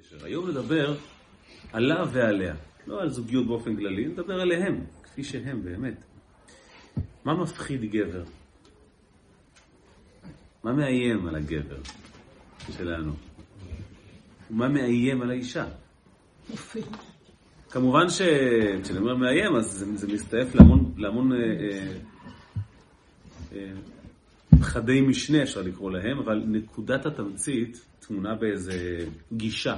הקשר. היום נדבר עליו ועליה. לא על זוגיות באופן כללי, נדבר עליהם, כפי שהם באמת. מה מפחיד גבר? מה מאיים על הגבר שלנו? ומה מאיים על האישה? כמובן שכשאני אומר מאיים, אז זה, זה מסתעף להמון, להמון אה, אה, אה, חדי משנה, אפשר לקרוא להם, אבל נקודת התמצית טמונה באיזה גישה,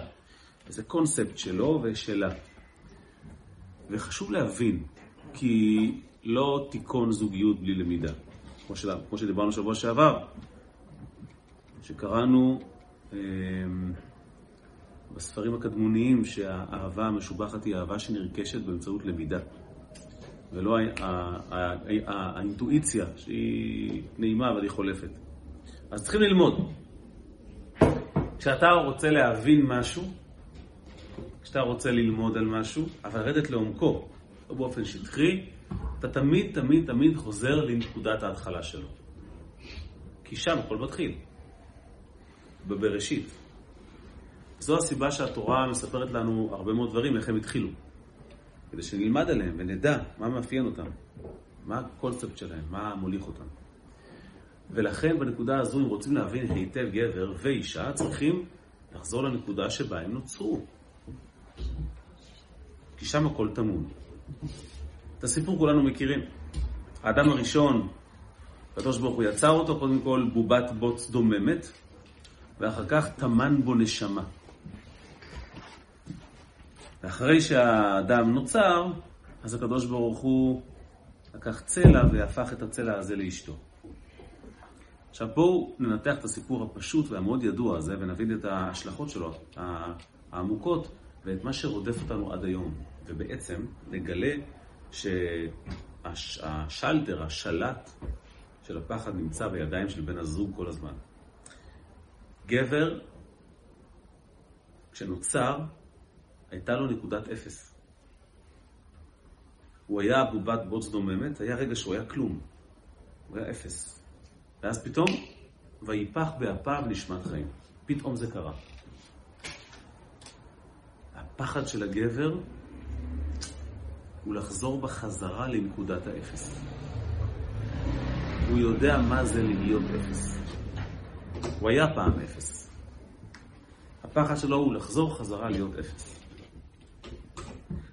איזה קונספט שלו ושלה. וחשוב להבין, כי לא תיכון זוגיות בלי למידה. כמו, של, כמו שדיברנו שבוע שעבר, שקראנו אה, בספרים הקדמוניים שהאהבה המשובחת היא אהבה שנרכשת באמצעות למידה. ולא האינטואיציה שהיא נעימה אבל היא חולפת. אז צריכים ללמוד. כשאתה רוצה להבין משהו, כשאתה רוצה ללמוד על משהו, אבל לרדת לעומקו, לא באופן שטחי, אתה תמיד תמיד תמיד חוזר לנקודת ההתחלה שלו. כי שם הכל מתחיל, בבראשית. זו הסיבה שהתורה מספרת לנו הרבה מאוד דברים, איך הם התחילו. כדי שנלמד עליהם ונדע מה מאפיין אותם, מה הקונספט שלהם, מה מוליך אותם. ולכן בנקודה הזו, אם רוצים להבין היטב גבר ואישה, צריכים לחזור לנקודה שבה הם נוצרו. כי שם הכל טמון. את הסיפור כולנו מכירים. האדם הראשון, הקדוש ברוך הוא יצר אותו, קודם כל בובת בוץ דוממת, ואחר כך טמן בו נשמה. ואחרי שהאדם נוצר, אז הקדוש ברוך הוא לקח צלע והפך את הצלע הזה לאשתו. עכשיו בואו ננתח את הסיפור הפשוט והמאוד ידוע הזה ונבין את ההשלכות שלו, העמוקות, ואת מה שרודף אותנו עד היום. ובעצם נגלה שהשלטר, השלט של הפחד נמצא בידיים של בן הזוג כל הזמן. גבר, כשנוצר, הייתה לו נקודת אפס. הוא היה בובת בוץ דוממת, היה רגע שהוא היה כלום. הוא היה אפס. ואז פתאום, ויפח באפיו נשמת חיים. פתאום זה קרה. הפחד של הגבר הוא לחזור בחזרה לנקודת האפס. הוא יודע מה זה להיות אפס. הוא היה פעם אפס. הפחד שלו הוא לחזור חזרה להיות אפס.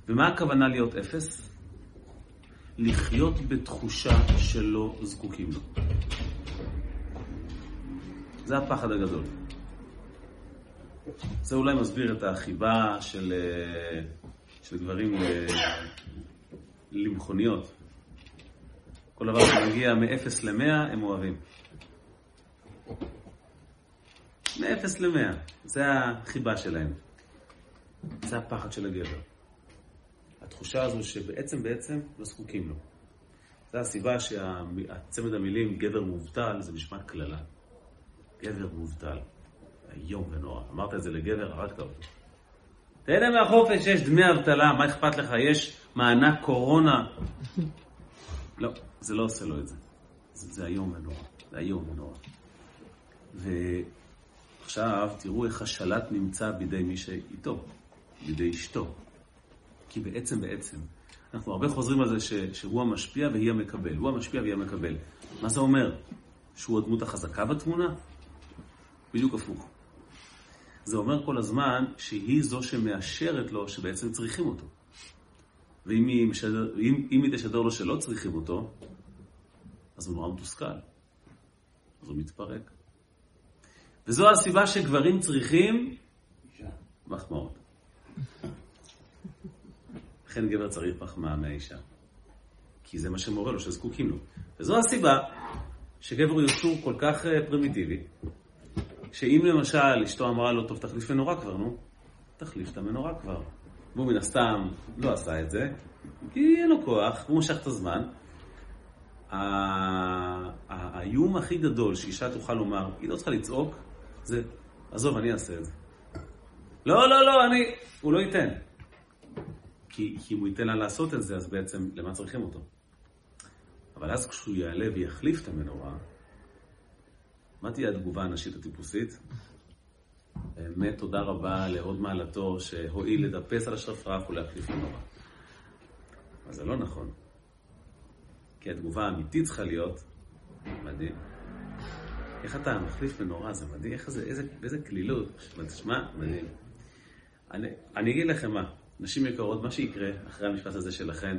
ומה הכוונה להיות אפס? לחיות בתחושה שלא זקוקים לו. זה הפחד הגדול. זה אולי מסביר את החיבה של, אה, של גברים אה, למכוניות. כל דבר שמגיע מ-0 ל-100 הם אוהבים. מ-0 ל-100, זה החיבה שלהם. זה הפחד של הגבר. התחושה הזו שבעצם בעצם לא זקוקים לו. זו הסיבה שהצמד המילים גבר מובטל זה נשמע קללה. גבר מובטל. איום ונורא. אמרת את זה לגבר, הרגת אותו. תהנה מהחופש, יש דמי אבטלה, מה אכפת לך? יש מענק קורונה. לא, זה לא עושה לו את זה. זה, זה איום ונורא. זה איום ונורא. ועכשיו תראו איך השלט נמצא בידי מי שאיתו, בידי אשתו. כי בעצם בעצם, אנחנו הרבה חוזרים על זה ש, שהוא המשפיע והיא המקבל. הוא המשפיע והיא המקבל. מה זה אומר? שהוא הדמות החזקה בתמונה? בדיוק הפוך. זה אומר כל הזמן שהיא זו שמאשרת לו שבעצם צריכים אותו. ואם היא, משדר, אם, אם היא תשדר לו שלא צריכים אותו, אז הוא נורא מתוסכל. אז הוא מתפרק. וזו הסיבה שגברים צריכים מחמאות. לכן גבר צריך מחמאה מהאישה. כי זה מה שמורה לו, שזקוקים לו. וזו הסיבה שגבר הוא יצור כל כך אה, פרימיטיבי, שאם למשל אשתו אמרה לו, טוב, תחליף מנורה כבר, נו, תחליף את המנורה כבר. והוא מן הסתם לא עשה את זה, כי אין לו כוח, הוא משך את הזמן. האיום הכי גדול שאישה תוכל לומר, היא לא צריכה לצעוק, זה, עזוב, אני אעשה את זה. לא, לא, לא, אני... הוא לא ייתן. כי, כי אם הוא ייתן לה לעשות את זה, אז בעצם למה צריכים אותו? אבל אז כשהוא יעלה ויחליף את המנורה, מה תהיה התגובה הנשית הטיפוסית? באמת תודה רבה להוד מעלתו שהואיל לדפס על השרפרף ולהחליף מנורה. אבל זה לא נכון. כי התגובה האמיתית צריכה להיות, מדהים. איך אתה מחליף מנורה, זה מדהים, איך זה, איזה, איזה קלילות. תשמע, מדהים. אני, אני אגיד לכם מה, נשים יקרות, מה שיקרה אחרי המשפט הזה שלכן,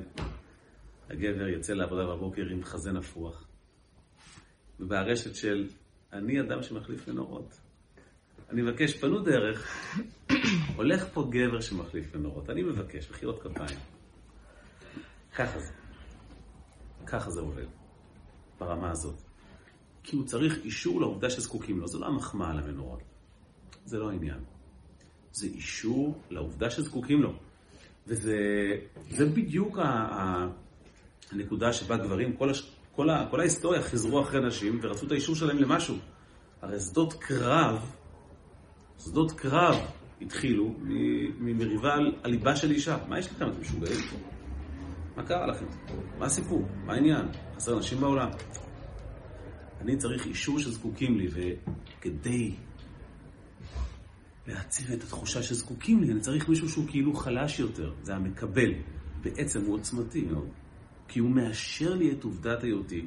הגבר יצא לעבודה בבוקר עם חזה נפוח, ובארשת של אני אדם שמחליף מנורות. אני מבקש, פנו דרך, הולך פה גבר שמחליף מנורות. אני מבקש, מחיאות כפיים. ככה זה. ככה זה עובד, ברמה הזאת. כי הוא צריך אישור לעובדה שזקוקים לו. זה לא המחמאה למנורות. זה לא העניין. זה אישור לעובדה שזקוקים לו. וזה בדיוק ה, הנקודה שבה גברים, כל, הש, כל, ה, כל ההיסטוריה חיזרו אחרי נשים ורצו את האישור שלהם למשהו. הרי שדות קרב, שדות קרב התחילו ממריבה על הליבה של אישה. מה יש לכם? אתם משוגעים פה? מה קרה לכם? מה הסיפור? מה העניין? חסר נשים בעולם? אני צריך אישור שזקוקים לי, וכדי להציב את התחושה שזקוקים לי, אני צריך מישהו שהוא כאילו חלש יותר. זה המקבל. בעצם הוא עוצמתי מאוד, כי הוא מאשר לי את עובדת היותי.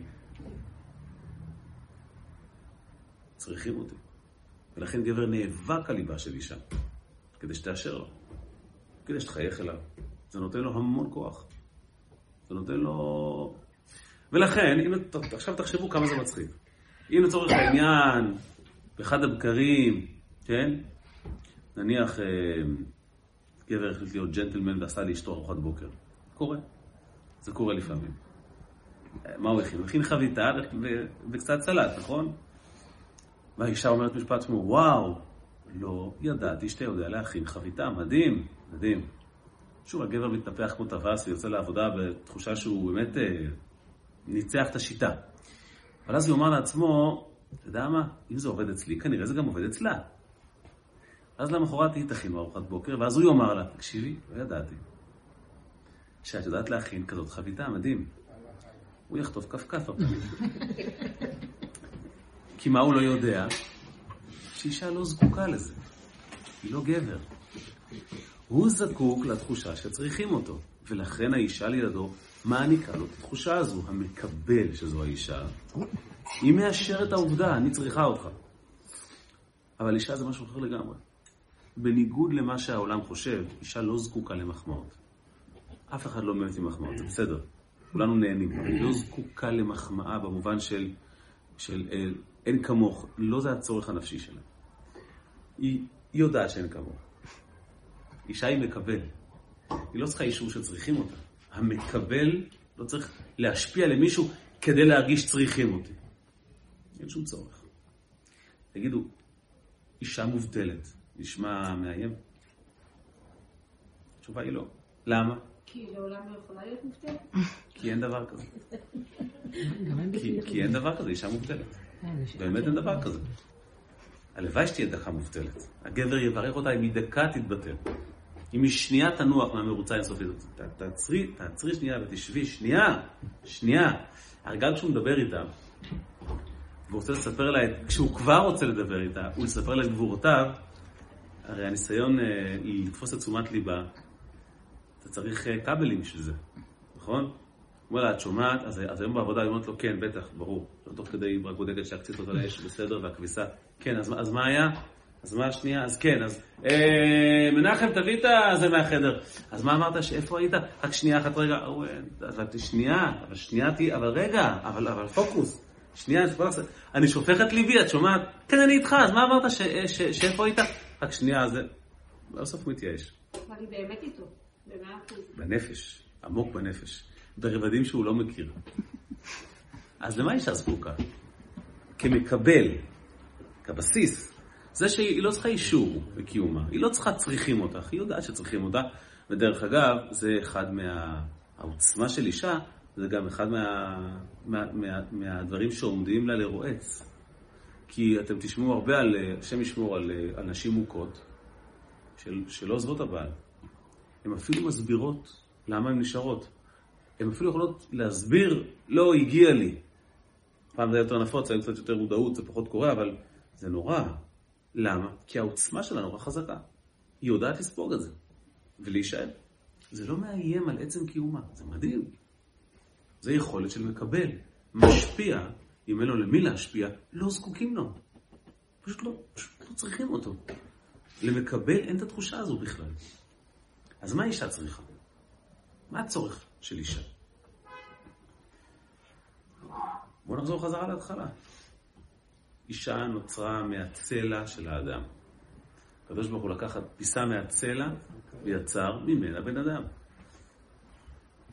צריכים אותי. ולכן גבר נאבק על ליבה של אישה, כדי שתאשר לו, כדי שתחייך אליו. זה נותן לו המון כוח. זה נותן לו... ולכן, אם... עכשיו תחשבו כמה זה מצחיק. אם לצורך העניין, באחד הבקרים, כן? נניח אה, גבר החליט להיות ג'נטלמן ועשה לאשתו ארוחת בוקר. קורה. זה קורה לפעמים. מה הוא הכין? הוא הכין חביתה וקצת סלט, נכון? והאישה אומרת משפט כמו, וואו, לא ידעתי שאתה יודע להכין חביתה, מדהים, מדהים. שוב, הגבר מתנפח כמו טווס ויוצא לעבודה בתחושה שהוא באמת אה, ניצח את השיטה. אבל אז הוא אמר לעצמו, אתה יודע מה, אם זה עובד אצלי, כנראה זה גם עובד אצלה. אז למחרת היא תכין ארוחת בוקר, ואז הוא יאמר לה, תקשיבי, לא ידעתי. שאת יודעת להכין כזאת חביתה, מדהים. הוא יחטוף כפכף כי מה הוא לא יודע? שאישה לא זקוקה לזה. היא לא גבר. הוא זקוק לתחושה שצריכים אותו, ולכן האישה לידו מעניקה לו את התחושה הזו, המקבל שזו האישה. היא מאשרת העובדה, אני צריכה אותך. אבל אישה זה משהו אחר לגמרי. בניגוד למה שהעולם חושב, אישה לא זקוקה למחמאות. אף אחד לא מת עם מחמאות, זה בסדר. כולנו נהנים. היא לא זקוקה למחמאה במובן של, של אה, אין כמוך. לא זה הצורך הנפשי שלה. היא, היא יודעת שאין כמוך. אישה היא מקבל. היא לא צריכה אישור שצריכים אותה. המקבל לא צריך להשפיע למישהו כדי להרגיש צריכים אותי. אין שום צורך. תגידו, אישה מובטלת, נשמע מאיים? התשובה היא לא. למה? כי לעולם לא יכולה להיות מובטלת. כי אין דבר כזה. כי אין דבר כזה, אישה מובטלת. באמת אין דבר כזה. הלוואי שתהיה דקה מובטלת. הגבר יברך אותה אם היא דקה תתבטל. אם היא שנייה תנוח מהמרוצה האינסופית, תעצרי, תעצרי שנייה ותשבי, שנייה, שנייה. הרי גם כשהוא מדבר איתה, והוא רוצה לספר לה, כשהוא כבר רוצה לדבר איתה, הוא יספר לה את גבורותיו, הרי הניסיון אה, לתפוס את תשומת ליבה, צריך אה, כבלים בשביל זה, נכון? אומר לה, את שומעת? אז, אז היום בעבודה היא אומרת לו, כן, בטח, ברור. תוך כדי היא רק בודקת שהקציצות על האש בסדר והכביסה. כן, אז, אז מה היה? אז מה השנייה? אז כן, אז אה, מנחם, תביא את זה מהחדר. אז מה אמרת, שאיפה היית? רק שנייה אחת, רגע, אבל שנייה, אבל שנייה תהיי, אבל רגע, אבל, אבל פוקוס. שנייה, אני שופך את ליבי, את שומעת? כן, אני איתך, אז מה אמרת, שאיפה היית? רק שנייה, אז בסוף הוא מתייאש. אבל היא באמת איתו. בנפש, עמוק בנפש, ברבדים שהוא לא מכיר. אז למה אישה זקוקה? כמקבל, כבסיס, זה שהיא לא צריכה אישור בקיומה, היא לא צריכה צריכים אותך, היא יודעת שצריכים אותה, ודרך אגב, זה אחד מה... העוצמה של אישה, זה גם אחד מה... מה... מה... מהדברים שעומדים לה לרועץ. כי אתם תשמעו הרבה על, השם ישמור על, על נשים מוכות, של, שלא עוזבות הבעל. הן אפילו מסבירות למה הן נשארות. הן אפילו יכולות להסביר, לא, הגיע לי. פעם זה היה יותר נפוץ, היה קצת יותר מודעות, זה פחות קורה, אבל זה נורא. למה? כי העוצמה שלה נורא חזקה. היא יודעת לספוג את זה, ולהישאר. זה לא מאיים על עצם קיומה, זה מדהים. זה יכולת של מקבל. משפיע, אם אין לו למי להשפיע, לא זקוקים לו. פשוט לא, פשוט לא צריכים אותו. למקבל אין את התחושה הזו בכלל. אז מה אישה צריכה? מה הצורך של אישה? בואו נחזור חזרה להתחלה. אישה נוצרה מהצלע של האדם. הקדוש ברוך הוא לקח פיסה מהצלע ויצר ממנה בן אדם.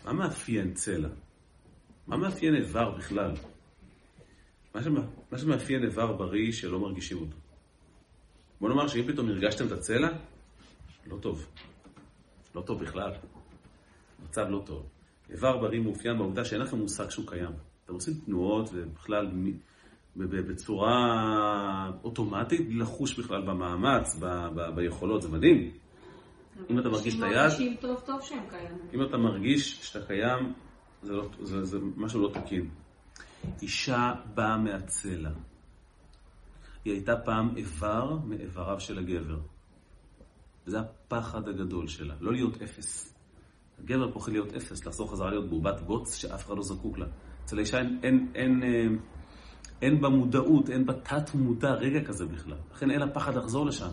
מה מאפיין צלע? מה מאפיין איבר בכלל? מה, שמאפיין איבר בריא שלא מרגישים אותו. בוא נאמר שאם פתאום הרגשתם את הצלע, לא טוב. לא טוב בכלל. מצב לא טוב. איבר בריא מאופיין בעובדה שאין לכם מושג שהוא קיים. אתם עושים תנועות ובכלל בצורה אוטומטית, בלי לחוש בכלל במאמץ, ב, ב, ביכולות, זה מדהים. אם אתה מרגיש את היד... מרגישים טוב טוב שהם קיימים. אם אתה מרגיש שאתה קיים, זה, לא, זה, זה משהו לא תקין. אישה באה מהצלע. היא הייתה פעם איבר מאיבריו של הגבר. זה הפחד הגדול שלה, לא להיות אפס. הגבר פוחד להיות אפס, לחזור חזרה להיות בובת בוץ שאף אחד לא זקוק לה. אצל האישה אין, אין, אין, אין, אה, אין בה מודעות, אין בה תת מודע רגע כזה בכלל. לכן אין לה פחד לחזור לשם.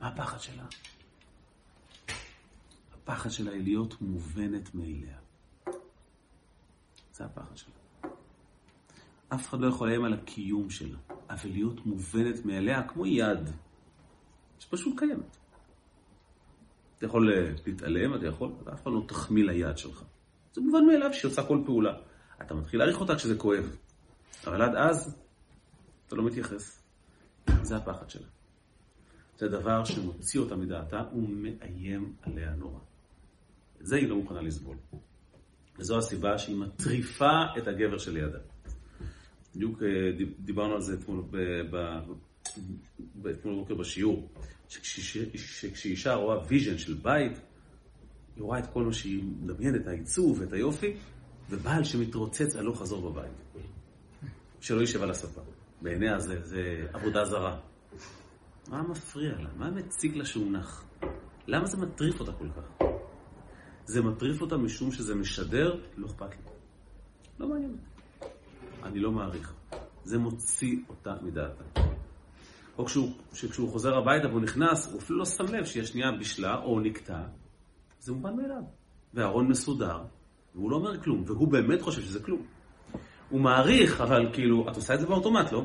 מה הפחד שלה? הפחד שלה היא להיות מובנת מאליה. זה הפחד שלה. אף אחד לא יכול לאיים על הקיום שלה, אבל להיות מובנת מאליה כמו יד, שפשוט קיימת. אתה יכול להתעלם, אתה יכול, אתה אף פעם לא תחמיא ליד שלך. זה מובן מאליו שהיא עושה כל פעולה. אתה מתחיל להעריך אותה כשזה כואב. אבל עד אז, אתה לא מתייחס. זה הפחד שלה. זה דבר שמוציא אותה מדעתה ומאיים עליה נורא. את זה היא לא מוכנה לסבול. וזו הסיבה שהיא מטריפה את הגבר שלידה. בדיוק אה, דיברנו על זה אתמול בבוקר בשיעור, שכשאישה רואה vision של בית, היא רואה את כל מה שהיא מדמיינת, את העיצוב ואת היופי, ובעל שמתרוצץ הלוך חזור בבית. שלא יישב על הספה. בעיניה זה, זה עבודה זרה. מה מפריע לה? מה מציק לה שהוא נח? למה זה מטריף אותה כל כך? זה מטריף אותה משום שזה משדר, לא אכפת לי. לא מעניין אותי. אני לא מעריך. זה מוציא אותה מדעתה. או כשהוא, כשהוא חוזר הביתה והוא נכנס, הוא אפילו לא שם לב שהיא השנייה בישלה או נקטע, זה מובן מאליו. והארון מסודר, והוא לא אומר כלום, והוא באמת חושב שזה כלום. הוא מעריך, אבל כאילו, את עושה את זה באוטומט, לא?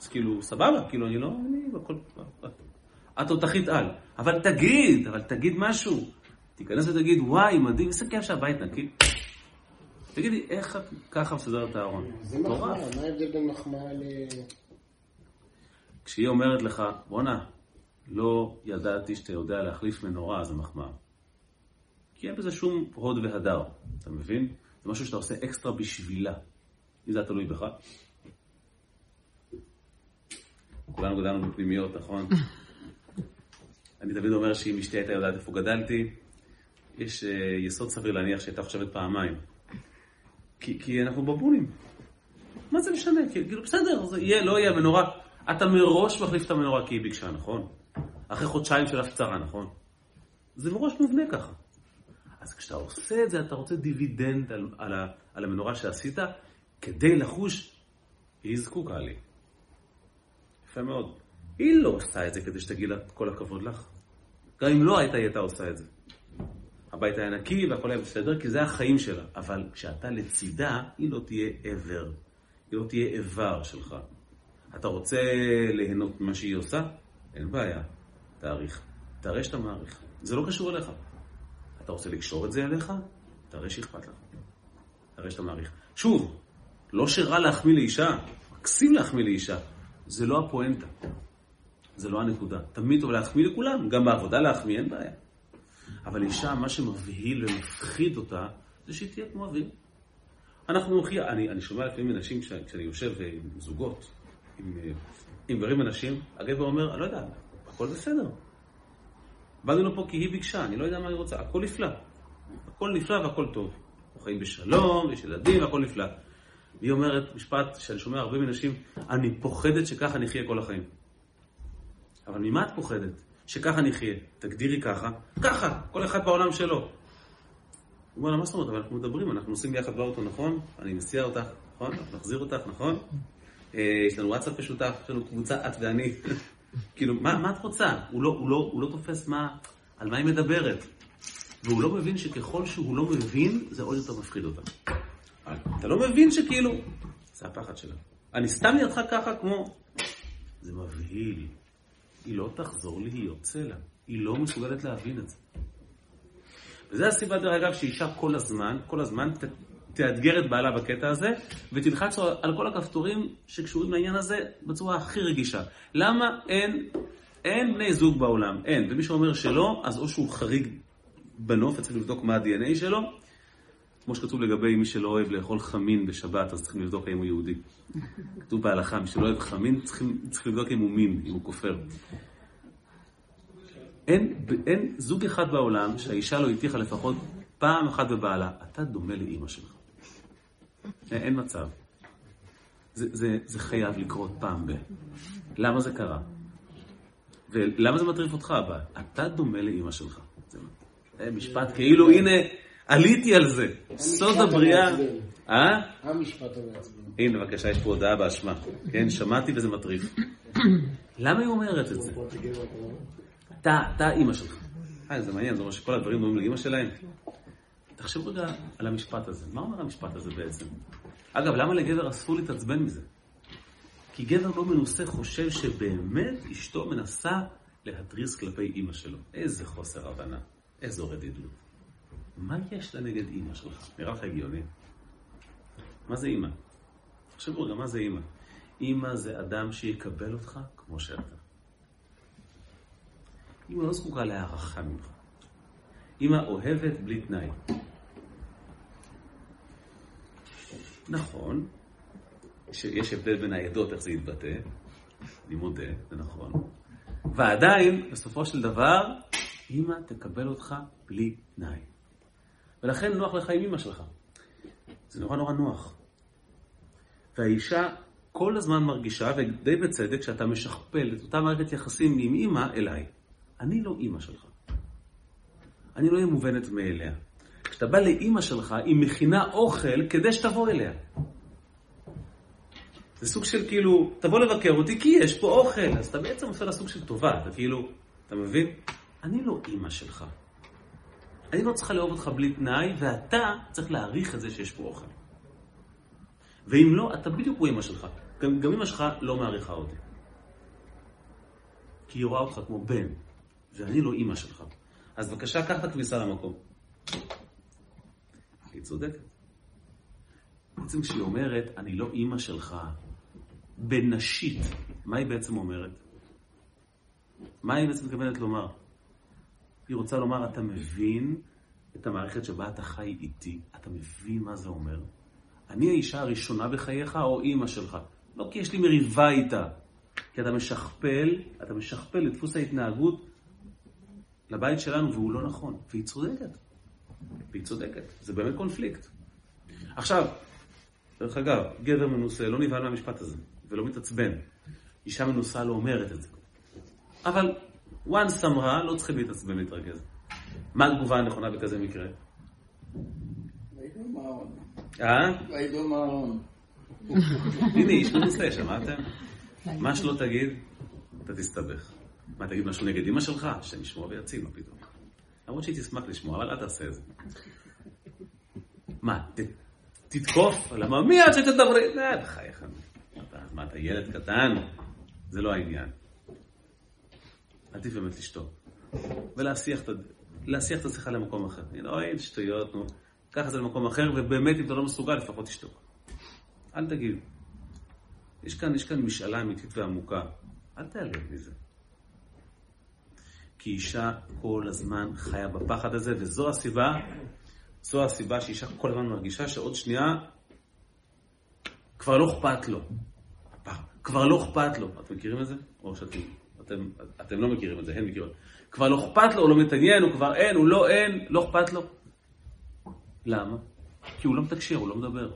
אז כאילו, סבבה, כאילו, אני לא, אני, הכל, את תותחית על. אבל תגיד, אבל תגיד משהו. תיכנס ותגיד, וואי, מדהים, איזה כיף שהבית נקי. תגידי, איך את ככה מסודרת את הארון? זה מחמאה, מה ההבדל בין מחמאה ל... כשהיא אומרת לך, בואנה, לא ידעתי שאתה יודע להחליף מנורה, זה מחמאה. כי אין בזה שום הוד והדר, אתה מבין? זה משהו שאתה עושה אקסטרה בשבילה. אם זה היה תלוי בך. כולנו גדלנו בפנימיות, נכון? אני תמיד אומר שאם אשתי הייתה יודעת איפה גדלתי, יש uh, יסוד סביר להניח שהייתה חושבת פעמיים. כי, כי אנחנו בבונים. מה זה משנה? כאילו, בסדר, זה יהיה, לא יהיה, מנורה. אתה מראש מחליף את המנורה כי היא ביקשה, נכון? אחרי חודשיים של הפצרה, נכון? זה מראש מובנה ככה. אז כשאתה עושה את זה, אתה רוצה דיבידנד על, על, על המנורה שעשית, כדי לחוש, היא זקוקה לי. יפה מאוד. היא לא עשתה את זה כדי שתגיד לה כל הכבוד לך. גם אם לא הייתה, היא הייתה עושה את זה. הבית היה נקי והכל היה בסדר, כי זה החיים שלה. אבל כשאתה לצידה, היא לא תהיה עבר. היא לא תהיה איבר שלך. אתה רוצה ליהנות ממה שהיא עושה? אין בעיה. תעריך. תראה שאתה מעריך. זה לא קשור אליך. אתה רוצה לקשור את זה אליך? תראה שאכפת לך. תראה שאתה מעריך. שוב, לא שרע להחמיא לאישה, מקסים להחמיא לאישה. זה לא הפואנטה. זה לא הנקודה. תמיד טוב להחמיא לכולם, גם בעבודה להחמיא, אין בעיה. אבל אישה, מה שמבהיל ומפחיד אותה, זה שהיא תהיה כמו אוויר. אנחנו הולכים, אני, אני שומע לפעמים אנשים, כשאני, יושב עם זוגות, עם, עם גברים ונשים, הגבר אומר, אני לא יודע, הכל בסדר. באנו לפה כי היא ביקשה, אני לא יודע מה היא רוצה, הכל נפלא. הכל נפלא והכל טוב. אנחנו חיים בשלום, יש ילדים והכל נפלא. והיא אומרת משפט שאני שומע הרבה מנשים, אני פוחדת שככה נחיה כל החיים. אבל ממה את פוחדת? שככה נחיה. תגדירי ככה, ככה, כל אחד בעולם שלו. הוא אומר לה, מה זאת אומרת? אבל אנחנו מדברים, אנחנו נוסעים ביחד באוטו, נכון? אני מסיע אותך, נכון? אנחנו נחזיר אותך, נכון? אה, יש לנו וואטסאפ משותף, יש לנו קבוצה, את ואני. כאילו, מה, מה את רוצה? הוא לא, הוא, לא, הוא לא תופס מה, על מה היא מדברת. והוא לא מבין שככל שהוא לא מבין, זה עוד יותר מפחיד אותה. אתה לא מבין שכאילו, זה הפחד שלה. אני סתם לידך ככה כמו... זה מבהיל. היא לא תחזור להיות סלע. היא לא מסוגלת להבין את זה. וזה הסיבה, דרך אגב, שאישה כל הזמן, כל הזמן תאתגר את בעלה בקטע הזה, ותלחץ על כל הכפתורים שקשורים לעניין הזה בצורה הכי רגישה. למה אין, אין בני זוג בעולם? אין. ומי שאומר שלא, אז או שהוא חריג בנוף, צריך לבדוק מה ה-DNA שלו, כמו שכתוב לגבי מי שלא אוהב לאכול חמין בשבת, אז צריכים לבדוק האם הוא יהודי. כתוב בהלכה, מי שלא אוהב חמין, צריכים, צריך לבדוק אם הוא מין, אם הוא כופר. אין, אין זוג אחד בעולם שהאישה לא הטיחה לפחות פעם אחת בבעלה, אתה דומה לאימא שלך. אין, אין מצב. זה, זה, זה חייב לקרות פעם ב... למה זה קרה? ולמה זה מטריף אותך הבא? אתה דומה לאימא שלך. זה משפט כאילו, הנה, עליתי על זה. סוד הבריאה... אה? המשפט המעצבן. הנה, בבקשה, יש פה הודעה באשמה. כן, שמעתי וזה מטריף. למה היא אומרת את זה? אתה, אתה אימא שלך. אה, זה מעניין, זה אומר שכל הדברים דומים לאימא שלהם. תחשבו רגע על המשפט הזה. מה אומר המשפט הזה בעצם? אגב, למה לגבר אסור להתעצבן מזה? כי גבר לא מנוסה חושב שבאמת אשתו מנסה להתריס כלפי אימא שלו. איזה חוסר הבנה, איזו רדידות. מה יש לה נגד אימא שלך? נראה לך הגיוני. מה זה אימא? תחשבו רגע, מה זה אימא? אימא זה אדם שיקבל אותך כמו שאתה. אימא לא זקוקה להערכה ממך. אימא אוהבת בלי תנאי. נכון, שיש הבדל בין העדות, איך זה יתבטא, אני מודה, זה נכון. ועדיין, בסופו של דבר, אימא תקבל אותך בלי תנאי. ולכן נוח לך עם אימא שלך. זה נורא נורא נוח. והאישה כל הזמן מרגישה, ודי בצדק, שאתה משכפל את אותה מערכת יחסים עם אימא אליי. אני לא אימא שלך. אני לא אהיה מובנת מאליה. כשאתה בא לאימא שלך, היא מכינה אוכל כדי שתבוא אליה. זה סוג של כאילו, תבוא לבקר אותי כי יש פה אוכל. אז אתה בעצם עושה לה סוג של טובה, אתה כאילו, אתה מבין? אני לא אימא שלך. אני לא צריכה לאהוב אותך בלי תנאי, ואתה צריך להעריך את זה שיש פה אוכל. ואם לא, אתה בדיוק כמו אימא שלך. גם, גם אימא שלך לא מעריכה אותי. כי היא רואה אותך כמו בן, ואני לא אימא שלך. אז בבקשה, קח את הכביסה למקום. היא צודקת. בעצם כשהיא אומרת, אני לא אימא שלך, בנשית, מה היא בעצם אומרת? מה היא בעצם מתכוונת לומר? היא רוצה לומר, אתה מבין את המערכת שבה אתה חי איתי? אתה מבין מה זה אומר? אני האישה הראשונה בחייך או אימא שלך? לא כי יש לי מריבה איתה, כי אתה משכפל, אתה משכפל את דפוס ההתנהגות לבית שלנו, והוא לא נכון. והיא צודקת. והיא צודקת. זה באמת קונפליקט. עכשיו, דרך אגב, גבר מנוסה לא נבהל מהמשפט הזה, ולא מתעצבן. אישה מנוסה לא אומרת את זה. אבל once אמרה, לא צריכים להתעצבן להתרגז. מה התגובה הנכונה בכזה מקרה? אה? הנה, איש מנוסה, שמעתם? מה שלא תגיד, אתה תסתבך. מה, תגיד משהו נגד אמא שלך? שנשמוע ויציל, מה פתאום. למרות שהיא תשמח לשמוע, אבל אל תעשה את זה. מה, תתקוף? למה מי עד שתדברי? אה, בחייך. מה, אתה ילד קטן? זה לא העניין. עדיף באמת לשתוק. ולהסיח את, את השיחה למקום אחר. לא, אין שטויות, נו. קח את זה למקום אחר, ובאמת, אם אתה לא מסוגל, לפחות תשתוק. אל תגיד. יש כאן, יש כאן משאלה אמיתית ועמוקה. אל תיעלב מזה. כי אישה כל הזמן חיה בפחד הזה, וזו הסיבה, זו הסיבה שאישה כל הזמן מרגישה שעוד שנייה כבר לא אכפת לו. כבר לא אכפת לו. אתם מכירים את זה? או שאתם אתם, אתם לא מכירים את זה, הן מכירות. כבר לא אכפת לו, הוא לא מתעניין, הוא כבר אין, הוא לא אין, לא אכפת לו. למה? כי הוא לא מתקשר, הוא לא מדבר.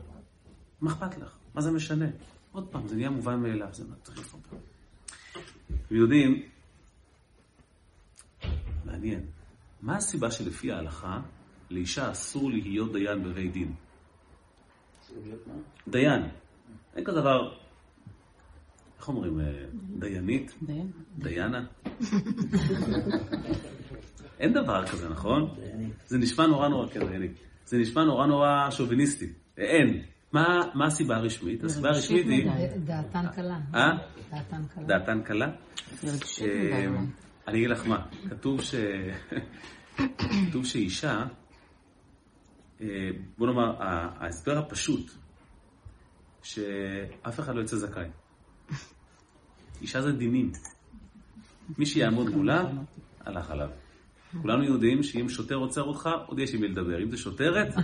מה אכפת לך? מה זה משנה? עוד פעם, זה נהיה מובן מאליו, זה מטריף אותם. אתם יודעים, מעניין. מה הסיבה שלפי ההלכה לאישה אסור להיות דיין בבית דין? דיין. אין כזה דבר, איך אומרים, אה, דיינית? דיינה? אין דבר כזה, נכון? זה נשמע נורא נורא, כן, דיינית. זה נשמע נורא נורא שוביניסטי. אין. מה הסיבה הרשמית? הסיבה הרשמית היא... דעתן קלה. אה? דעתן קלה. דעתן קלה? אני אגיד לך מה, כתוב ש... כתוב שאישה, אה, בוא נאמר, ההסבר הפשוט, שאף אחד לא יצא זכאי. אישה זה דינים. מי שיעמוד מולה, הלך עליו. כולנו יודעים שאם שוטר עוצר אותך, עוד יש עם מי לדבר. אם זה שוטרת,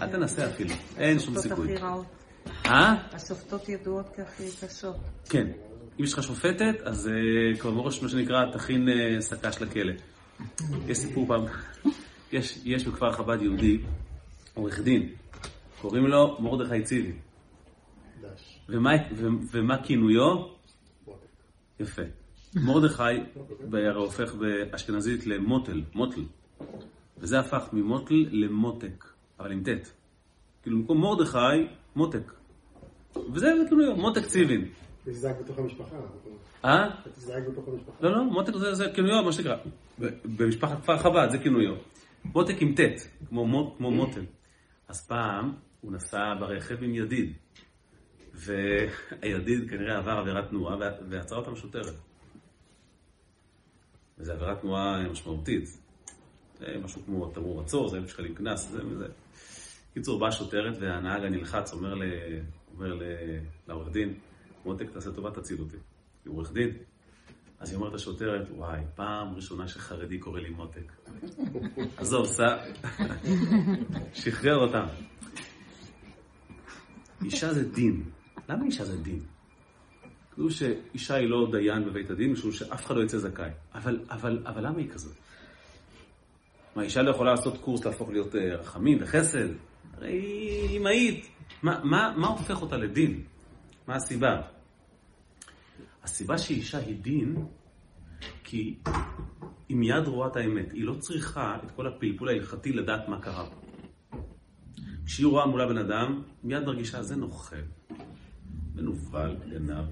אל תנסה אפילו, אין שום סיכוי. אה? השופטות ידועות כהכי קשות. כן. אם יש לך שופטת, אז uh, כבר מראש, מה שנקרא, תכין שקש לכלא. יש סיפור פעם, יש, יש בכפר חב"ד יהודי, עורך דין, קוראים לו מרדכי ציבי. ומה, ו, ומה כינויו? יפה. מרדכי הופך באשכנזית למוטל, מוטל. וזה הפך ממוטל למותק, אבל עם ט'. כאילו במקום מרדכי, מותק. וזה כינויו, מותק ציבין. בתוך המשפחה. אה? בתוך המשפחה. לא, לא, מותק זה, זה כינויו, מה שנקרא. במשפחת כפר חב"ד זה כינויו. מותק עם ט', כמו, מות, כמו מוטל. אז פעם הוא נסע ברכב עם ידיד. והידיד כנראה עבר עבירת תנועה ועצרה אותם שוטרת. וזו עבירת תנועה משמעותית. זה משהו כמו תמרור עצור, זה אלף שקלים קנס, זה וזה. קיצור, באה שוטרת והנהג הנלחץ אומר. לעורך דין, מותק, תעשה טובה, תציל אותי. היא עורך דין. אז היא אומרת לשוטרת, וואי, פעם ראשונה שחרדי קורא לי מותק. עזוב, סע. שחרר אותם. אישה זה דין. למה אישה זה דין? כאילו שאישה היא לא דיין בבית הדין, משום שאף אחד לא יצא זכאי. אבל, אבל, אבל למה היא כזאת? מה, אישה לא יכולה לעשות קורס להפוך להיות אה, רחמים וחסד? הרי היא אמהית. מה, מה, מה הופך אותה לדין? מה הסיבה? הסיבה שאישה היא דין, כי היא מיד רואה את האמת. היא לא צריכה את כל הפלפול ההלכתי לדעת מה קרה. כשהיא רואה מולה בן אדם, מיד מרגישה, זה נוכל, מנוול, גנב.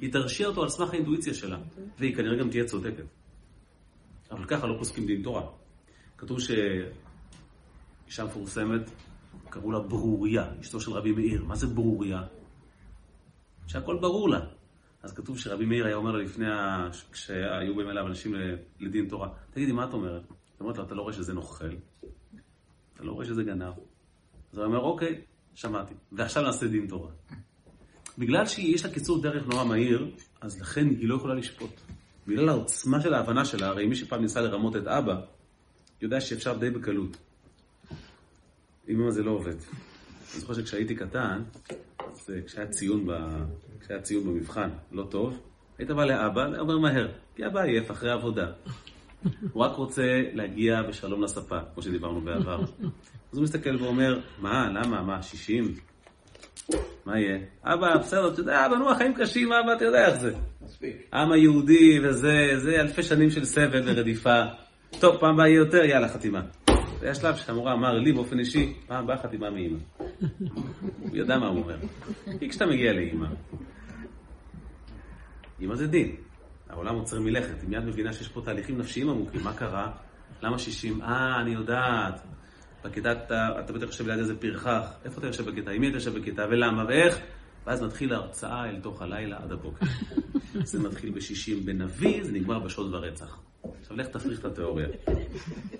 היא תרשיע אותו על סמך האינטואיציה שלה, והיא כנראה גם תהיה צודקת. אבל ככה לא פוסקים דין תורה. כתוב שאישה מפורסמת, קראו לה ברוריה, אשתו של רבי מאיר. מה זה ברוריה? שהכל ברור לה. אז כתוב שרבי מאיר היה אומר לה לפני, ה... כשהיו באים אליו אנשים לדין תורה, תגידי, מה את אומרת? היא אומרת לו, אתה לא רואה שזה נוכל? אתה לא רואה שזה גנב? אז הוא אומר, אוקיי, שמעתי, ועכשיו נעשה דין תורה. בגלל שיש לה קיצור דרך נורא מהיר, אז לכן היא לא יכולה לשפוט. בגלל העוצמה של ההבנה שלה, הרי מי שפעם ניסה לרמות את אבא, יודע שאפשר די בקלות. אמא זה לא עובד. אני זוכר שכשהייתי קטן, אז כשהיה ציון, ב... כשהיה ציון במבחן לא טוב, היית בא לאבא, זה עובר מהר, כי אבא עייף אחרי עבודה. הוא רק רוצה להגיע בשלום לספה, כמו שדיברנו בעבר. אז הוא מסתכל ואומר, מה, למה, מה, 60? מה יהיה? אבא, בסדר, אתה יודע, אבא, נו, החיים קשים, אבא, אתה יודע איך זה. מספיק. העם היהודי וזה, זה אלפי שנים של סבל ורדיפה. טוב, פעם הבאה יהיה יותר, יאללה, חתימה. זה השלב שהמורה אמר לי באופן אישי, פעם הבאה חתימה מאימא. הוא ידע מה הוא אומר. כי כשאתה מגיע לאימא, אימא זה דין. העולם עוצר מלכת, היא מיד מבינה שיש פה תהליכים נפשיים עמוקים, מה קרה? למה 60? אה, אני יודעת. בכיתה אתה, אתה בטח יושב ליד איזה פרחח. איפה אתה יושב בכיתה? עם מי אתה יושב בכיתה? ולמה? ואיך? ואז מתחיל ההרצאה אל תוך הלילה עד הבוקר. זה מתחיל בשישים בנביא, זה נגמר בשוד ורצח. עכשיו לך תפריך את התיאוריה.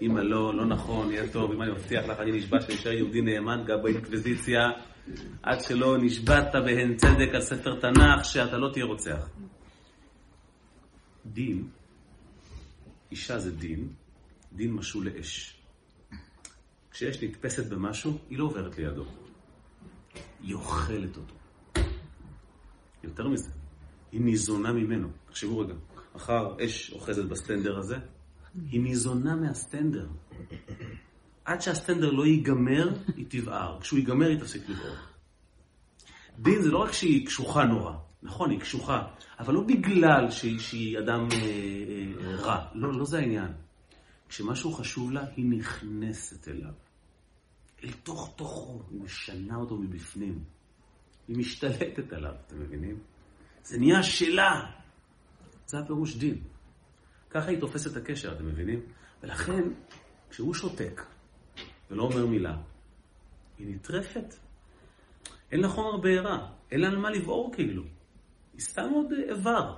אם לא, לא נכון, יהיה טוב, אם אני מבטיח לך, אני נשבע שנשאר יהודי נאמן גם באינקוויזיציה, עד שלא נשבעת בהן צדק על ספר תנ"ך, שאתה לא תהיה רוצח. דין, אישה זה דין, דין משול לאש. כשיש נתפסת במשהו, היא לא עוברת לידו. היא אוכלת אותו. יותר מזה, היא ניזונה ממנו. תחשבו רגע, מחר אש אוחזת בסטנדר הזה, היא ניזונה מהסטנדר. עד שהסטנדר לא ייגמר, היא תבער. כשהוא ייגמר, היא תפסיק לבעור. דין זה לא רק שהיא קשוחה נורא, נכון, היא קשוחה, אבל לא בגלל שהיא, שהיא אדם אה, אה, רע. לא, לא זה העניין. כשמשהו חשוב לה, היא נכנסת אליו. אל תוך תוכו, היא משנה אותו מבפנים. היא משתלטת עליו, אתם מבינים? זה נהיה שלה. זה הפירוש דין. ככה היא תופסת את הקשר, אתם מבינים? ולכן, כשהוא שותק ולא אומר מילה, היא נטרפת. אין לה חומר בעירה, אין לה על מה לבעור כאילו. היא סתם עוד איבר.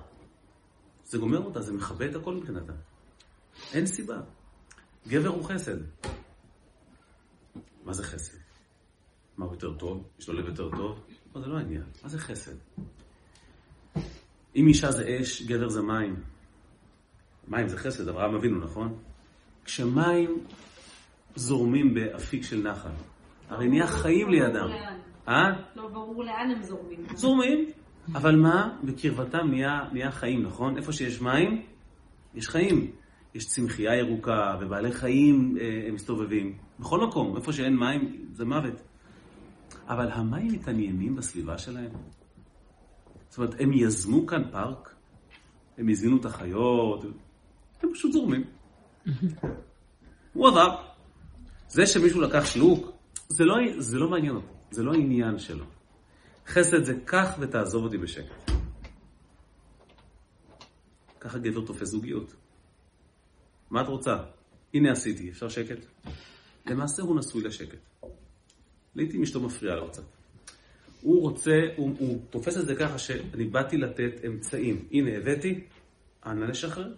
זה גומר אותה, זה מכבה את הכל מבחינתה. אין סיבה. גבר הוא חסד. מה זה חסד? מה הוא יותר טוב? יש לו לב יותר טוב? לא, זה לא העניין. מה זה חסד? אם אישה זה אש, גבר זה מים. מים זה חסד, אברהם אבינו, נכון? כשמים זורמים באפיק של נחל, הרי נהיה חיים לידם. אה? לא ברור לאן הם זורמים. זורמים, אבל מה? בקרבתם נהיה, נהיה חיים, נכון? איפה שיש מים, יש חיים. יש צמחייה ירוקה ובעלי חיים אה, מסתובבים. בכל מקום, איפה שאין מים, זה מוות. אבל המים מתעניינים בסביבה שלהם. זאת אומרת, הם יזמו כאן פארק, הם הזינו את החיות, הם פשוט זורמים. הוא עבר. זה שמישהו לקח שלוק, זה לא, זה לא מעניין אותו, זה לא העניין שלו. חסד זה קח ותעזוב אותי בשקט. ככה גבר תופס זוגיות. מה את רוצה? הנה עשיתי, אפשר שקט? למעשה הוא נשוי לשקט. לעיתים אשתו מפריעה לו קצת. הוא רוצה, הוא, הוא תופס את זה ככה שאני באתי לתת אמצעים. הנה, הבאתי, אנא לשחרר.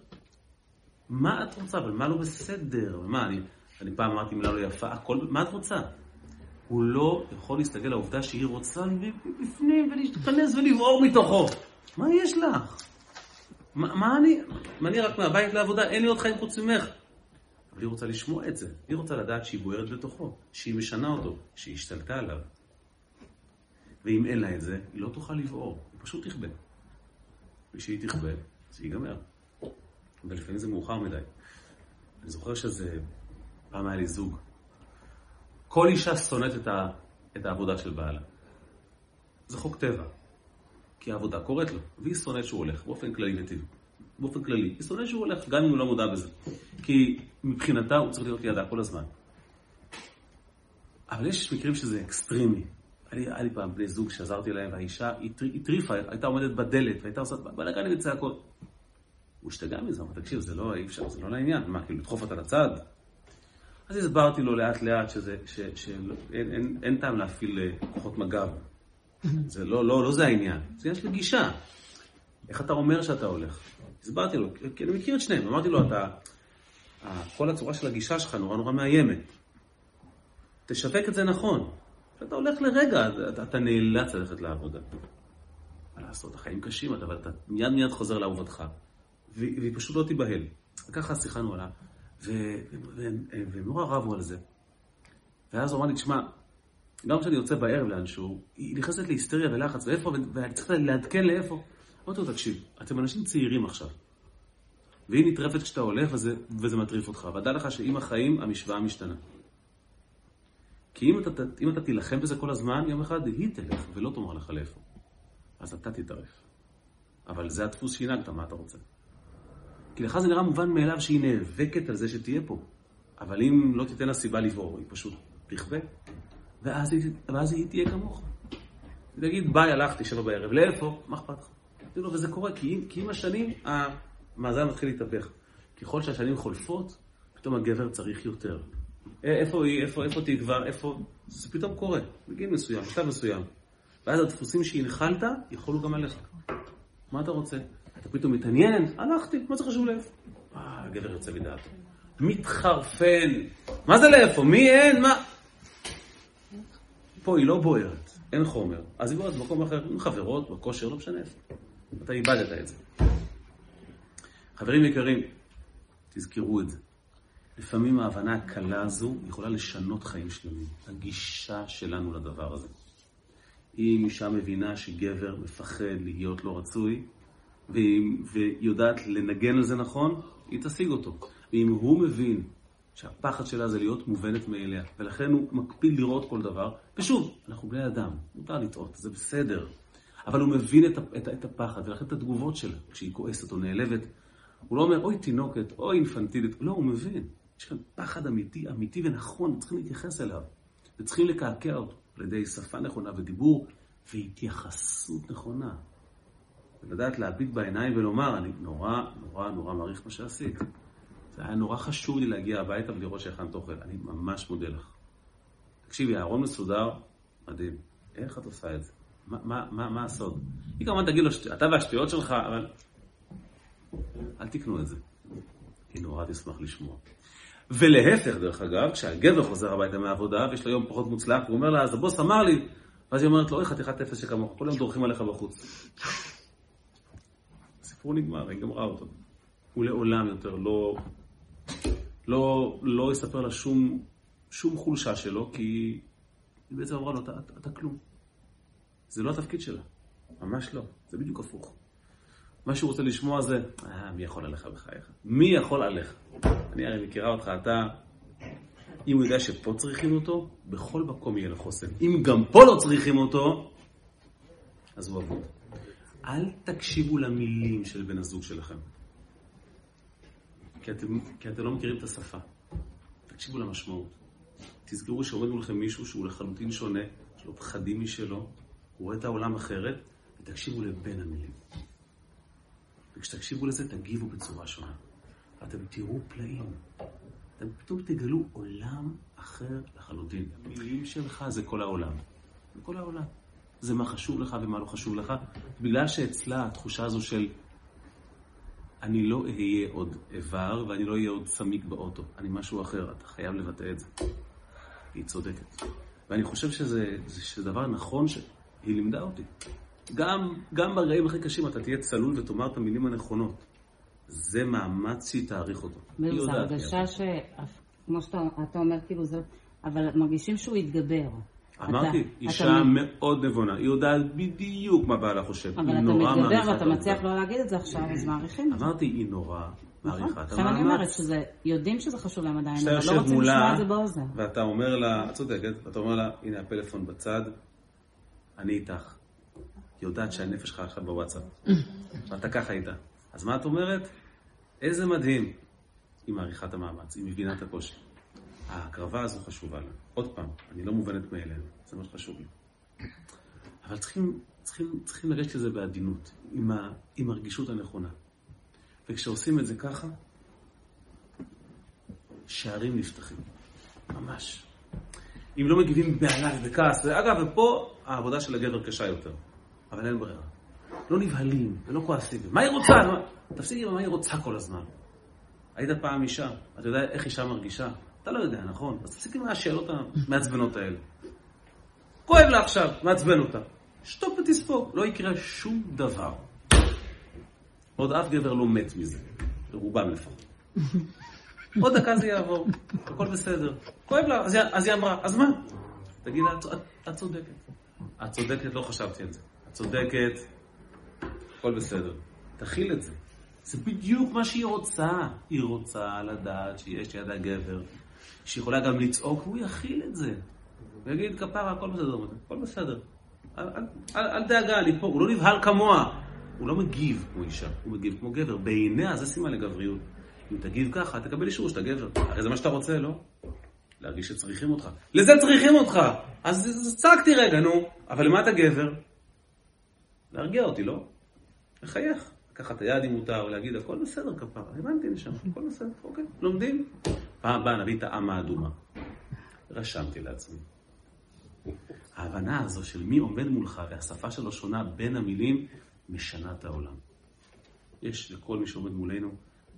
מה את רוצה? אבל מה לא בסדר? מה, אני, אני פעם אמרתי מילה לא יפה, הכל, מה את רוצה? הוא לא יכול להסתכל על העובדה שהיא רוצה בפנים ולהתכנס ולבעור מתוכו. מה יש לך? מה, מה אני? מה אני רק מהבית לעבודה? אין לי עוד חיים חוץ ממך. אבל היא רוצה לשמוע את זה. היא רוצה לדעת שהיא בוערת בתוכו, שהיא משנה אותו, שהיא השתלטה עליו. ואם אין לה את זה, היא לא תוכל לבעור, היא פשוט תכבה. וכשהיא תכבה, זה ייגמר. ולפעמים זה מאוחר מדי. אני זוכר שזה, פעם היה לי זוג. כל אישה שונאת את, ה, את העבודה של בעלה. זה חוק טבע. כי העבודה קורית לו, והיא שונאת שהוא הולך, באופן כללי וטבעי. באופן כללי. היא שונאת שהוא הולך, גם אם הוא לא מודע בזה. כי מבחינתה הוא צריך להיות לידה כל הזמן. אבל יש מקרים שזה אקסטרימי. היה לי פעם בני זוג שעזרתי להם, והאישה הטריפה, הייתה עומדת בדלת, והייתה עושה בלאגן וצעקות. הוא השתגע מזה, אמר, תקשיב, זה לא, אי אפשר, זה לא לעניין. מה, כאילו, לדחוף אותה לצד? אז הסברתי לו לאט לאט שזה, שאין אין, אין טעם להפעיל אה, כוחות מג"ב. זה לא, לא, לא זה העניין. זה עניין של גישה. איך אתה אומר שאתה הולך? הסברתי לו, כי אני מכיר את שניהם. אמרתי לו, אתה, כל הצורה של הגישה שלך נורא נורא מאיימת. תשווק את זה נכון. כשאתה הולך לרגע, אתה, אתה נאלץ ללכת לעבודה. מה לעשות, החיים קשים, אבל אתה מיד מיד חוזר לאהובתך. והיא פשוט לא תיבהל. וככה השיחה נוהלה, והם נורא רבו על זה. ואז הוא אמר לי, תשמע, גם כשאני יוצא בערב לאנשהו, היא נכנסת להיסטריה ולחץ, ואיפה, ואני צריך לעדכן לאיפה. אמרתי לו, תקשיב, אתם אנשים צעירים עכשיו, והיא נטרפת כשאתה הולך וזה, וזה מטריף אותך. ודע לך שעם החיים המשוואה משתנה. כי אם אתה, אם אתה תילחם בזה כל הזמן, יום אחד היא תלך ולא תאמר לך לאיפה. אז אתה תטרף. אבל זה הדפוס שהנהגת, מה אתה רוצה? כי לך זה נראה מובן מאליו שהיא נאבקת על זה שתהיה פה. אבל אם לא תיתן לה סיבה לברור, היא פשוט תכבה, ואז ואז היא תהיה כמוך. היא תגיד, ביי, הלכתי שבע בערב, לאיפה? מה אכפת לך? לו, וזה קורה, כי, כי עם השנים המאזן מתחיל להתהפך. ככל שהשנים חולפות, פתאום הגבר צריך יותר. איפה היא, איפה, איפה תקווה, איפה... זה פתאום קורה, בגיל מסוים, בשלב מסוים. ואז הדפוסים שהנחלת, יכולו גם עליך. מה אתה רוצה? אתה פתאום מתעניין, הלכתי, מה זה חשוב לאיפה? אה, הגבר יוצא מדעתו. מתחרפן. מה זה לאיפה? מי אין? מה? פה היא לא בוערת, אין חומר. אז היא בוערת במקום אחר, עם חברות, בכושר, לא משנה איפה. אתה איבדת את זה. חברים יקרים, תזכרו את זה. לפעמים ההבנה הקלה הזו יכולה לשנות חיים שלמים. הגישה שלנו לדבר הזה. אם אישה מבינה שגבר מפחד להיות לא רצוי, ויודעת לנגן על זה נכון, היא תשיג אותו. ואם הוא מבין שהפחד שלה זה להיות מובנת מאליה, ולכן הוא מקפיד לראות כל דבר, ושוב, אנחנו בני אדם, מותר לטעות, זה בסדר. אבל הוא מבין את, את, את הפחד, ולכן את התגובות שלה, כשהיא כועסת או נעלבת. הוא לא אומר, אוי תינוקת, אוי אינפנטילית, לא, הוא מבין. יש כאן פחד אמיתי, אמיתי ונכון, צריכים להתייחס אליו. וצריכים לקעקע אותו על ידי שפה נכונה ודיבור והתייחסות נכונה. ולדעת להביט בעיניים ולומר, אני נורא, נורא, נורא מעריך מה שעשית. זה היה נורא חשוב לי להגיע הביתה ולראות שהכנת אוכל. אני ממש מודה לך. תקשיבי, הארון מסודר, מדהים. איך את עושה את זה? מה, מה, מה, מה הסוד? היא כמובן תגיד לו, אתה והשטויות שלך, אבל אל תקנו את זה. היא נורא תשמח לשמוע. ולהפך, דרך אגב, כשהגבר חוזר הביתה מהעבודה, ויש לו יום פחות מוצלח, הוא אומר לה, אז הבוס אמר לי, ואז היא אומרת לו, אוי, חתיכת אפס שכמוך, כל היום דורכים עליך בחוץ. הסיפור נגמר, היא גמרה אותו. הוא לעולם יותר לא, לא, לא יספר לה שום, שום חולשה שלו, כי היא בעצם אמרה לו, אתה, אתה, אתה כלום. זה לא התפקיד שלה, ממש לא, זה בדיוק הפוך. מה שהוא רוצה לשמוע זה, אה, מי יכול עליך בחייך? מי יכול עליך? אני הרי מכירה אותך, אתה... אם הוא יודע שפה צריכים אותו, בכל מקום יהיה לחוסן. אם גם פה לא צריכים אותו, אז הוא אבוד. אל תקשיבו למילים של בן הזוג שלכם. כי אתם, כי אתם לא מכירים את השפה. תקשיבו למשמעות. תזכרו שעומד מולכם מישהו שהוא לחלוטין שונה, יש לו פחדים משלו, הוא רואה את העולם אחרת, ותקשיבו לבין המילים. וכשתקשיבו לזה, תגיבו בצורה שונה. ואתם תראו פלאים. אתם פתאום תגלו עולם אחר לחלוטין. המילים שלך זה כל העולם. זה כל העולם. זה מה חשוב לך ומה לא חשוב לך, בגלל שאצלה התחושה הזו של אני לא אהיה עוד איבר ואני לא אהיה עוד סמיק באוטו, אני משהו אחר, אתה חייב לבטא את זה. היא צודקת. ואני חושב שזה, שזה דבר נכון שהיא לימדה אותי. גם, גם ברגעים הכי קשים אתה תהיה צלול ותאמר את המילים הנכונות. זה מאמץ שהיא תעריך אותו. זו הרגשה ש... כמו שאתה אומר, כאילו זה... אבל מרגישים שהוא יתגבר. אמרתי, אישה מאוד נבונה, היא יודעת בדיוק מה בעלה חושב. אבל אתה מתגבר ואתה מצליח לא להגיד את זה עכשיו, אז מעריכים את זה. אמרתי, היא נורא מעריכה את המאמץ. אני אומרת יודעים שזה חשוב להם עדיין, אבל לא רוצים לשמוע את זה באוזן. ואתה אומר לה, את צודקת, ואתה אומר לה, הנה הפלאפון בצד, אני איתך. יודעת שהנפש שלך עכשיו בוואטסאפ. ואתה ככה איתה. אז מה את אומרת? איזה מדהים. היא מעריכה את המאמץ, היא מבינה את הקושי. ההקרבה הזו חשובה לה. עוד פעם, אני לא מובנת מאליה, זה מה שחשוב לי. אבל צריכים, צריכים, צריכים לגשת לזה בעדינות, עם, ה, עם הרגישות הנכונה. וכשעושים את זה ככה, שערים נפתחים. ממש. אם לא מגיבים בעלה ובכעס, ואגב, ופה העבודה של הגבר קשה יותר. אבל אין ברירה. לא נבהלים ולא כועסים. מה היא רוצה? תפסיקי עם מה היא רוצה כל הזמן. היית פעם אישה, אתה יודע איך אישה מרגישה? אתה לא יודע, נכון? אז תפסיקי עם השאלות המעצבנות האלה. כואב לה עכשיו, מעצבן אותה. שתוק ותספוג, לא יקרה שום דבר. עוד אף גבר לא מת מזה, רובם לפחות. עוד דקה זה יעבור, הכל בסדר. כואב לה, אז היא אמרה, אז מה? תגיד לה, את צודקת. את צודקת, לא חשבתי על זה. צודקת, הכל בסדר. תכיל את זה. זה בדיוק מה שהיא רוצה. היא רוצה לדעת שיש לידה גבר, שיכולה גם לצעוק, והוא יכיל את זה. ויגיד, כפרה, הכל בסדר, הכל בסדר. אל, אל, אל, אל דאגה, אני פה, הוא לא נבהל כמוה. הוא לא מגיב כמו אישה, הוא מגיב כמו גבר. בעיניה זה סימן לגבריות. אם תגיב ככה, תקבל אישור שאתה גבר. הרי זה מה שאתה רוצה, לא? להרגיש שצריכים אותך. לזה צריכים אותך! אז צעקתי רגע, נו. אבל למה אתה גבר? להרגיע אותי, לא? לחייך. לקחת את היד אם מותר, ולהגיד, הכל בסדר כפרה, הבנתי לשם, הכל בסדר, אוקיי, לומדים. פעם הבאה נביא את העם האדומה. רשמתי לעצמי. ההבנה הזו של מי עומד מולך והשפה שלו שונה בין המילים, משנה את העולם. יש לכל מי שעומד מולנו,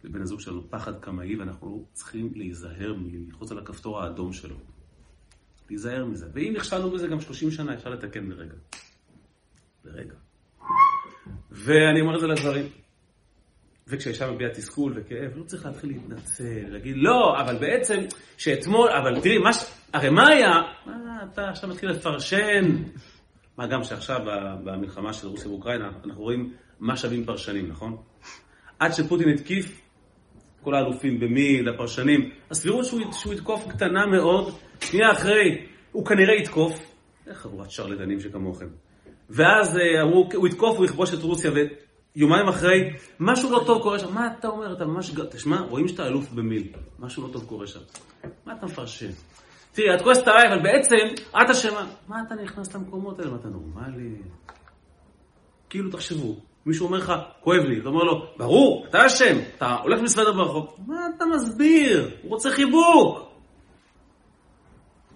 לבן הזוג שלנו, פחד קמאי, ואנחנו צריכים להיזהר מלחוץ על הכפתור האדום שלו. להיזהר מזה. ואם נכשלנו בזה גם 30 שנה, אפשר לתקן ברגע. ברגע. ואני אומר את זה לגברים. וכשאישה מביעה תסכול וכאב, לא צריך להתחיל להתנצל, להגיד, לא, אבל בעצם, שאתמול, אבל תראי, מה, הרי מה היה? מה, אתה עכשיו מתחיל לפרשן. מה גם שעכשיו, במלחמה של רוסיה ואוקראינה, אנחנו רואים מה שווים פרשנים, נכון? עד שפוטין התקיף, כל האלופים במי, לפרשנים, הסבירות שהוא, שהוא יתקוף קטנה מאוד, שנייה אחרי, הוא כנראה יתקוף. חבורת שרלדנים שכמוכם. ואז אה, אמרו, הוא יתקוף, הוא יכבוש את רוסיה, ויומיים אחרי, משהו לא טוב קורה שם. מה אתה אומר? אתה ממש... תשמע, רואים שאתה אלוף במיל. משהו לא טוב קורה שם. מה אתה מפרשן? תראי, את כועסת עליי, אבל בעצם, את אשמה. מה אתה נכנס למקומות האלה? מה אתה נורמלי? כאילו, תחשבו, מישהו אומר לך, כואב לי, אתה אומר לו, ברור, אתה אשם, אתה הולך מסוודר ברחוב, מה אתה מסביר? הוא רוצה חיבוק.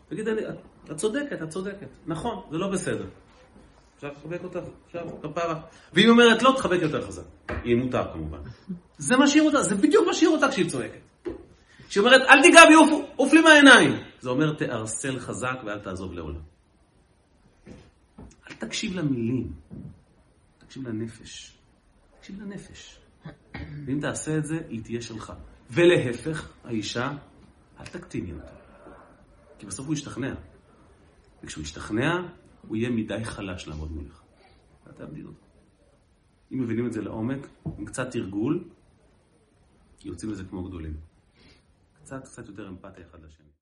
תגיד, את צודקת, את צודקת, נכון, זה לא בסדר. אפשר לחבק אותך, אפשר, כפרה. והיא אומרת, לא, תחבק יותר חזק. היא מותר כמובן. זה מה שהיא רוצה, זה בדיוק מה שהיא רוצה כשהיא צועקת. כשהיא אומרת, אל תיגע בי, עוף, לי מהעיניים. זה אומר, תארסל חזק ואל תעזוב לעולם. אל תקשיב למילים, תקשיב לנפש. תקשיב לנפש. ואם תעשה את זה, היא תהיה שלך. ולהפך, האישה, אל תקטיני אותו. כי בסוף הוא ישתכנע. וכשהוא ישתכנע, הוא יהיה מדי חלש לעמוד מולך. ואל תאבדי אותו. אם מבינים את זה לעומק, עם קצת תרגול, יוצאים מזה כמו גדולים. קצת, קצת יותר אמפתיה אחד לשני.